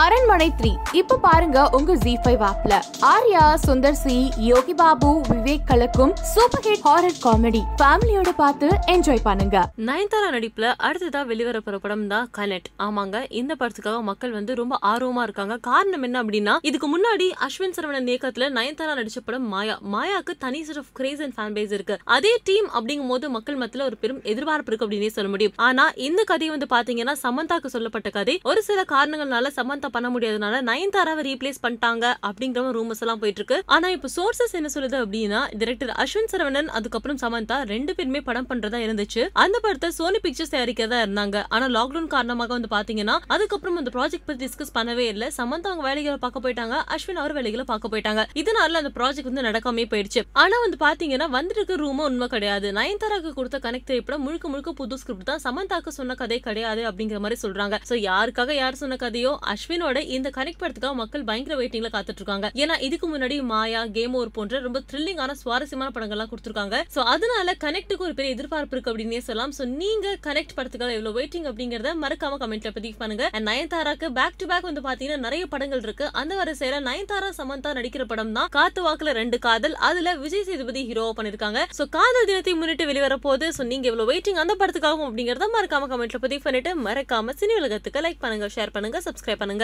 அரண்மனை த்ரீ. இப்ப பாருங்க உங்க ஜி ஃபைவ் ஆப்ல ஆர்யா சுந்தர் சி யோகி பாபு விவேக் கலக்கும் சூப்பர் ஹிட் ஹாரர் காமெடி ஃபேமிலியோட பார்த்து என்ஜாய் பண்ணுங்க. நயன்தாரா நடிப்புல அடுத்ததா வெளிவர போற படம் தான் கனெக்ட். ஆமாங்க இந்த படத்துக்காக மக்கள் வந்து ரொம்ப ஆர்வமா இருக்காங்க. காரணம் என்ன அப்படின்னா இதுக்கு முன்னாடி அஸ்வின் சரவணன் இயக்கத்துல நயன்தாரா நடிச்ச படம் மாயா. மாயாக்கு தனி set of grace and fan base இருக்கு. அதே டீம் அப்படிங்கும் போது மக்கள் மத்தியில ஒரு பெரும் எதிர்பார்ப்பு இருக்கு அப்படின்னே சொல்ல முடியும். ஆனா இந்த கதை வந்து பாத்தீங்கன்னா சமந்தாக்கு சொல்லப்பட்ட கதை. ஒரு சில காரணங்கள்னால சமந்தா பண்ண முடியாதனால நயன்தாராவை ரீப்ளேஸ் பண்ணிட்டாங்க அப்படிங்கிற ரூமர்ஸ் எல்லாம் போயிட்டு இருக்கு ஆனா இப்போ சோர்சஸ் என்ன சொல்லுது அப்படின்னா டைரக்டர் அஸ்வின் சரவணன் அதுக்கப்புறம் சமந்தா ரெண்டு பேருமே படம் பண்றதா இருந்துச்சு. அந்த படத்தை சோனி பிக்சர்ஸ் தயாரிக்கிறதா இருந்தாங்க. ஆனா லாக்டவுன் காரணமாக வந்து பாத்தீங்கன்னா அதுக்கப்புறம் அந்த ப்ராஜெக்ட் பத்தி டிஸ்கஸ் பண்ணவே இல்ல. சமந்தா அவங்க வேலைகளை பார்க்க போயிட்டாங்க அஸ்வின் அவர் வேலைகளை பார்க்க போயிட்டாங்க. இதனால அந்த ப்ராஜெக்ட் வந்து நடக்காமே போயிடுச்சு. ஆனா வந்து பாத்தீங்கன்னா வந்துருக்க ரூமும் உண்மை கிடையாது. நயன்தாராக்கு கொடுத்த கனெக்ட் திரைப்படம் முழுக்க முழுக்க புது ஸ்கிரிப்ட் தான் சமந்தாக்கு சொன்ன கதை கிடையாது அப்படிங்கிற மாதிரி சொல்றாங்க. சோ யாருக்காக யார் சொன்ன கதையோ அஸ்வின் அஸ்வினோட இந்த கனெக்ட் படத்துக்காக மக்கள் பயங்கர வெயிட்டிங்ல காத்துட்டு இருக்காங்க ஏன்னா இதுக்கு முன்னாடி மாயா கேம் ஓவர் போன்ற ரொம்ப த்ரில்லிங்கான சுவாரஸ்யமான படங்கள்லாம் கொடுத்துருக்காங்க. சோ அதனால கனெக்ட்டுக்கு ஒரு பெரிய எதிர்பார்ப்பு இருக்கு அப்படின்னே சொல்லலாம். சோ நீங்க கனெக்ட் படத்துக்காக எவ்வளவு வெயிட்டிங் அப்படிங்கறத மறக்காம கமெண்ட்ல பதிவு பண்ணுங்க. நயன்தாராக்கு பேக் டு பேக் வந்து பாத்தீங்கன்னா நிறைய படங்கள் இருக்கு. அந்த வரிசையில நயன்தாரா சமந்தா நடிக்கிற படம் தான் காத்து வாக்குல ரெண்டு காதல். அதுல விஜய் சேதுபதி ஹீரோவா பண்ணிருக்காங்க. சோ காதல் தினத்தை முன்னிட்டு வெளிவர போது சோ நீங்க எவ்வளவு வெயிட்டிங் அந்த படத்துக்காகவும் அப்படிங்கறத மறக்காம கமெண்ட்ல பதிவு பண்ணிட்டு மறக்காம சினி உலகத்துக்கு லைக் பண்ணுங்க ஷேர் பண்ணுங்க சப்ஸ்கிரைப் பண்ணுங்க.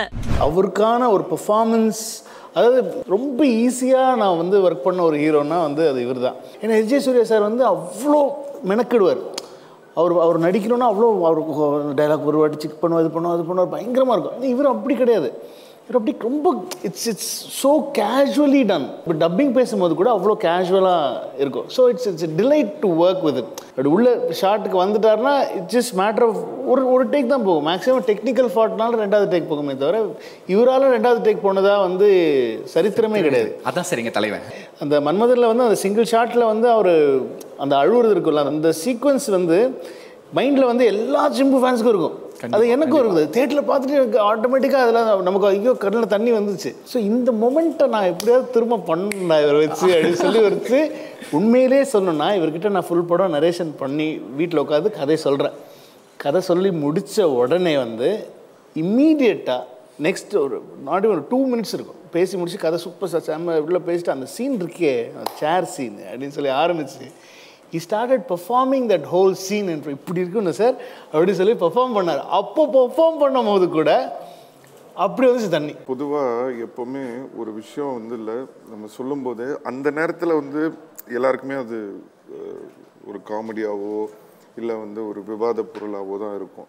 அவருக்கான ஒரு பெர்ஃபார்மன்ஸ் அதாவது ரொம்ப ஈஸியாக நான் வந்து ஒர்க் பண்ண ஒரு ஹீரோனா வந்து அது இவர் தான் ஏன்னா எஸ் சூர்யா சார் வந்து அவ்வளோ மெனக்கிடுவார். அவர் அவர் நடிக்கணும்னா அவ்வளோ அவருக்கு டைலாக் ஒரு வாட்டி செக் பண்ணுவோம் இது பண்ணுவோம் அது பண்ணுவார் பயங்கரமாக இருக்கும். இவர் அப்படி கிடையாது. இவர் அப்படி ரொம்ப it's it's so casually done இப்போ டப்பிங் பேசும்போது கூட அவ்வளோ கேஷுவலாக இருக்கும். So it's it's delight to work with it அப்படி உள்ள ஷார்ட்டுக்கு வந்துட்டாருன்னா இட்ஸ் ஜஸ்ட் மேட்டர் ஆஃப் ஒரு ஒரு டேக் தான் போகும். மேக்ஸிமம் டெக்னிக்கல் ஃபால்ட்னால ரெண்டாவது டேக் போகுமே தவிர இவரால் ரெண்டாவது டேக் போனதாக வந்து சரித்திரமே கிடையாது. அதான் சரிங்க தலைவன். அந்த மன்மதரில் வந்து அந்த சிங்கிள் ஷாட்டில் வந்து அவர் அந்த அழுவுறது இருக்குல்ல அந்த சீக்வன்ஸ் வந்து மைண்டில் வந்து எல்லா சிம்பு ஃபேன்ஸுக்கும் இருக்கும். அது எனக்கும் இருக்குது. தேட்டரில் பார்த்துட்டு எனக்கு ஆட்டோமேட்டிக்காக அதில் நமக்கு ஐயோ கண்ணில் தண்ணி வந்துச்சு. ஸோ இந்த மொமெண்ட்டை நான் எப்படியாவது திரும்ப பண்ணேன் இவரை வச்சு அப்படின்னு சொல்லி வச்சு உண்மையிலே சொல்லணும்னா இவர்கிட்ட நான் ஃபுல் படம் நரேஷன் பண்ணி வீட்டில் உட்காந்து கதை சொல்கிறேன் கதை சொல்லி முடித்த உடனே வந்து இம்மீடியட்டாக நெக்ஸ்ட் ஒரு நாட் ஒரு டூ மினிட்ஸ் இருக்கும். பேசி முடிச்சு கதை சூப்பர் சார் செம்ம உள்ள பேசிட்டு அந்த சீன் இருக்கே சேர் சீன் அப்படின்னு சொல்லி ஆரம்பிச்சு he started performing that whole scene என்று இப்படி இருக்குன்னு சார் அப்படி சொல்லி பெர்ஃபார்ம் பண்ணார். அப்போ பெர்ஃபார்ம் பண்ணும்போது கூட அப்படி வந்துச்சு தண்ணி. பொதுவாக எப்போவுமே ஒரு விஷயம் வந்து இல்லை நம்ம சொல்லும்போது அந்த நேரத்தில் வந்து எல்லாருக்குமே அது ஒரு காமெடியாவோ இல்லை வந்து ஒரு விவாத பொருளாவோ தான் இருக்கும்.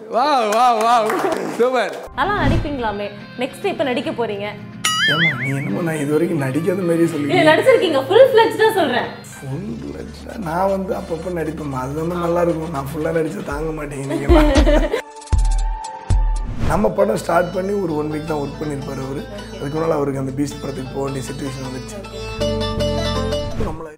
wow வாவ் வாவ் சூப்பர் நல்லா நடிப்பீங்களாமே? நெக்ஸ்ட் இப்ப நடிக்க போறீங்க. ஏமா நீ என்னமோ நான் இது வரைக்கும் நடிக்காத மாதிரி சொல்லி இல்ல நடிச்சிருக்கீங்க. ஃபுல் ஃபிளெஜ்டா சொல்றேன். ஃபுல் நான் வந்து அப்பப்போ நடிப்பேன் அது வந்து நல்லா இருக்கும். நான் ஃபுல்லாக நடிச்சா தாங்க மாட்டேங்க நீங்களாம் நம்ம படம் ஸ்டார்ட் பண்ணி ஒரு ஒன் வீக் தான் ஒர்க் பண்ணியிருப்பார் அவர். அதுக்கு முன்னால் அவருக்கு அந்த பீஸ்ட் படத்துக்கு போக வேண்டிய சுச்சுவேஷன் வந்துச்சு.